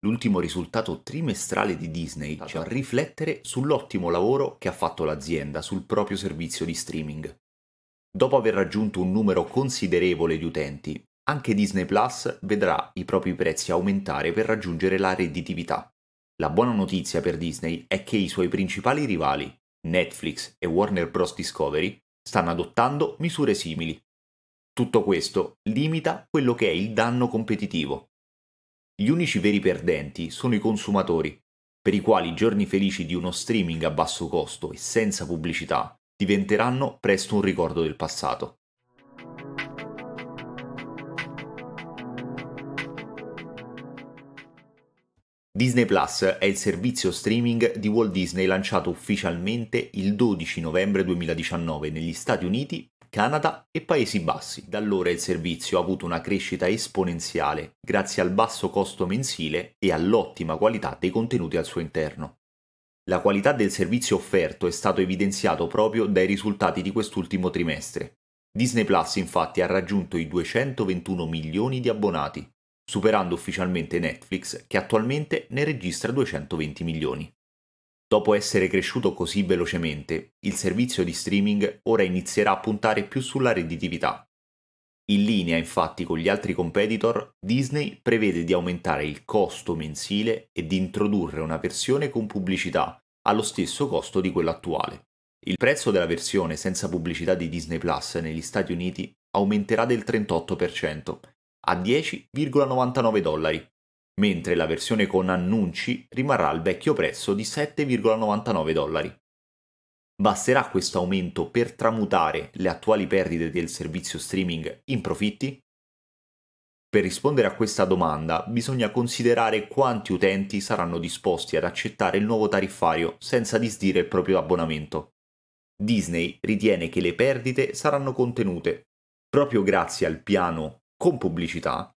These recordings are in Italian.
l'ultimo risultato trimestrale di Disney ci fa riflettere sull'ottimo lavoro che ha fatto l'azienda sul proprio servizio di streaming. Dopo aver raggiunto un numero considerevole di utenti, anche Disney Plus vedrà i propri prezzi aumentare per raggiungere la redditività. La buona notizia per Disney è che i suoi principali rivali, Netflix e Warner Bros. Discovery, stanno adottando misure simili. Tutto questo limita quello che è il danno competitivo. Gli unici veri perdenti sono i consumatori, per i quali i giorni felici di uno streaming a basso costo e senza pubblicità diventeranno presto un ricordo del passato. Disney Plus è il servizio streaming di Walt Disney lanciato ufficialmente il 12 novembre 2019 negli Stati Uniti, Canada e Paesi Bassi. Da allora il servizio ha avuto una crescita esponenziale grazie al basso costo mensile e all'ottima qualità dei contenuti al suo interno. La qualità del servizio offerto è stato evidenziato proprio dai risultati di quest'ultimo trimestre. Disney Plus infatti ha raggiunto i 221 milioni di abbonati, superando ufficialmente Netflix che attualmente ne registra 220 milioni. Dopo essere cresciuto così velocemente, il servizio di streaming ora inizierà a puntare più sulla redditività. In linea infatti con gli altri competitor, Disney prevede di aumentare il costo mensile e di introdurre una versione con pubblicità allo stesso costo di quella attuale. Il prezzo della versione senza pubblicità di Disney Plus negli Stati Uniti aumenterà del 38% a 10,99 dollari, mentre la versione con annunci rimarrà al vecchio prezzo di 7,99 dollari. Basterà questo aumento per tramutare le attuali perdite del servizio streaming in profitti? Per rispondere a questa domanda bisogna considerare quanti utenti saranno disposti ad accettare il nuovo tariffario senza disdire il proprio abbonamento. Disney ritiene che le perdite saranno contenute proprio grazie al piano con pubblicità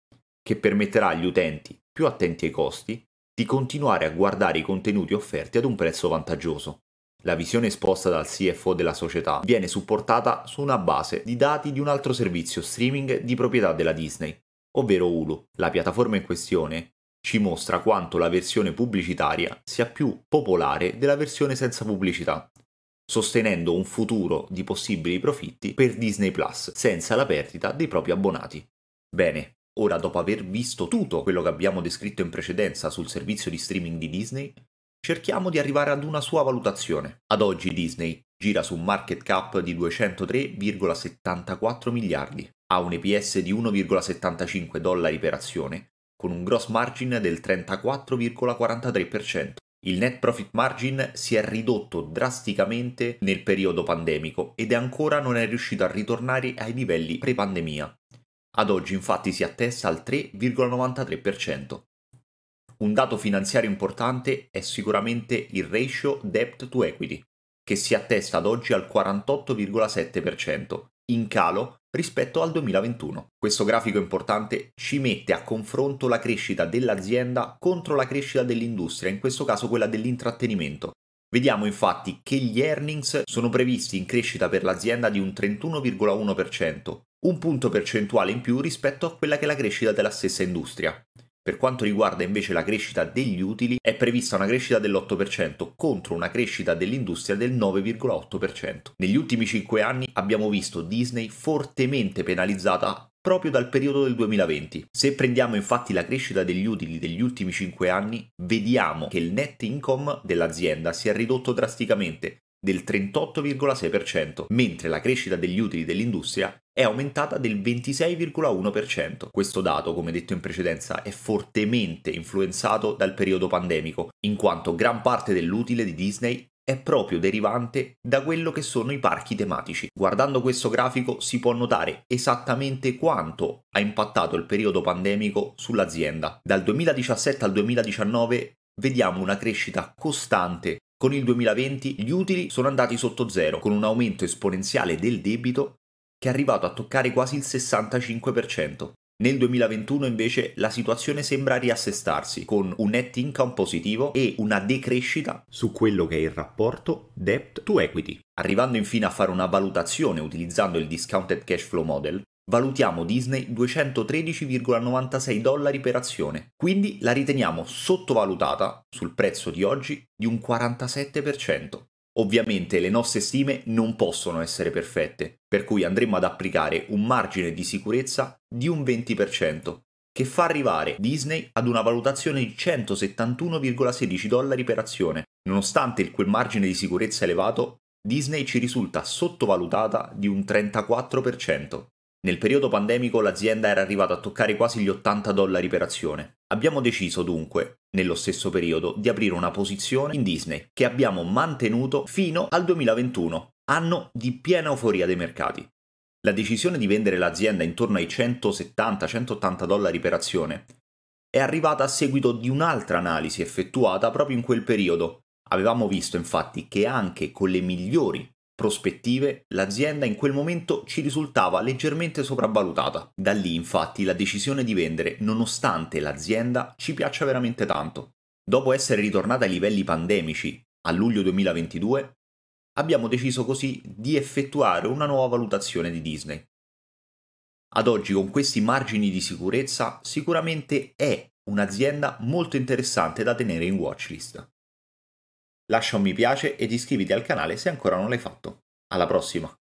che permetterà agli utenti più attenti ai costi di continuare a guardare i contenuti offerti ad un prezzo vantaggioso. La visione esposta dal CFO della società viene supportata su una base di dati di un altro servizio streaming di proprietà della Disney, ovvero Hulu. La piattaforma in questione ci mostra quanto la versione pubblicitaria sia più popolare della versione senza pubblicità, sostenendo un futuro di possibili profitti per Disney Plus senza la perdita dei propri abbonati. Bene, ora dopo aver visto tutto quello che abbiamo descritto in precedenza sul servizio di streaming di Disney, cerchiamo di arrivare ad una sua valutazione. Ad oggi Disney gira su un market cap di 203,74 miliardi, ha un EPS di 1,75 dollari per azione, con un gross margin del 34,43%. Il net profit margin si è ridotto drasticamente nel periodo pandemico ed è ancora non è riuscito a ritornare ai livelli pre-pandemia, ad oggi infatti si attesta al 3,93%. Un dato finanziario importante è sicuramente il ratio debt to equity, che si attesta ad oggi al 48,7%, in calo rispetto al 2021. Questo grafico importante ci mette a confronto la crescita dell'azienda contro la crescita dell'industria, in questo caso quella dell'intrattenimento. Vediamo infatti che gli earnings sono previsti in crescita per l'azienda di un 31,1%, un punto percentuale in più rispetto a quella che è la crescita della stessa industria. Per quanto riguarda invece la crescita degli utili, è prevista una crescita dell'8% contro una crescita dell'industria del 9,8%. Negli ultimi 5 anni abbiamo visto Disney fortemente penalizzata proprio dal periodo del 2020. Se prendiamo infatti la crescita degli utili degli ultimi 5 anni, vediamo che il net income dell'azienda si è ridotto drasticamente del 38,6%, mentre la crescita degli utili dell'industria è aumentata del 26,1%. Questo dato, come detto in precedenza, è fortemente influenzato dal periodo pandemico, in quanto gran parte dell'utile di Disney è proprio derivante da quello che sono i parchi tematici. Guardando questo grafico si può notare esattamente quanto ha impattato il periodo pandemico sull'azienda. Dal 2017 al 2019 vediamo una crescita costante con il 2020 gli utili sono andati sotto zero, con un aumento esponenziale del debito che è arrivato a toccare quasi il 65%. Nel 2021 invece la situazione sembra riassestarsi con un net income positivo e una decrescita su quello che è il rapporto debt to equity. Arrivando infine a fare una valutazione utilizzando il discounted cash flow model, valutiamo Disney 213,96 dollari per azione, quindi la riteniamo sottovalutata sul prezzo di oggi di un 47%. Ovviamente le nostre stime non possono essere perfette, per cui andremo ad applicare un margine di sicurezza di un 20%, che fa arrivare Disney ad una valutazione di 171,16 dollari per azione. Nonostante quel margine di sicurezza elevato, Disney ci risulta sottovalutata di un 34%. Nel periodo pandemico l'azienda era arrivata a toccare quasi gli 80 dollari per azione. Abbiamo deciso dunque, nello stesso periodo, di aprire una posizione in Disney che abbiamo mantenuto fino al 2021, anno di piena euforia dei mercati. La decisione di vendere l'azienda intorno ai 170-180 dollari per azione è arrivata a seguito di un'altra analisi effettuata proprio in quel periodo. Avevamo visto infatti che anche con le migliori prospettive, l'azienda in quel momento ci risultava leggermente sopravvalutata. Da lì infatti la decisione di vendere, nonostante l'azienda ci piaccia veramente tanto. Dopo essere ritornata ai livelli pandemici a luglio 2022, abbiamo deciso così di effettuare una nuova valutazione di Disney. Ad oggi con questi margini di sicurezza sicuramente è un'azienda molto interessante da tenere in watchlist. Lascia un mi piace ed iscriviti al canale se ancora non l'hai fatto. Alla prossima!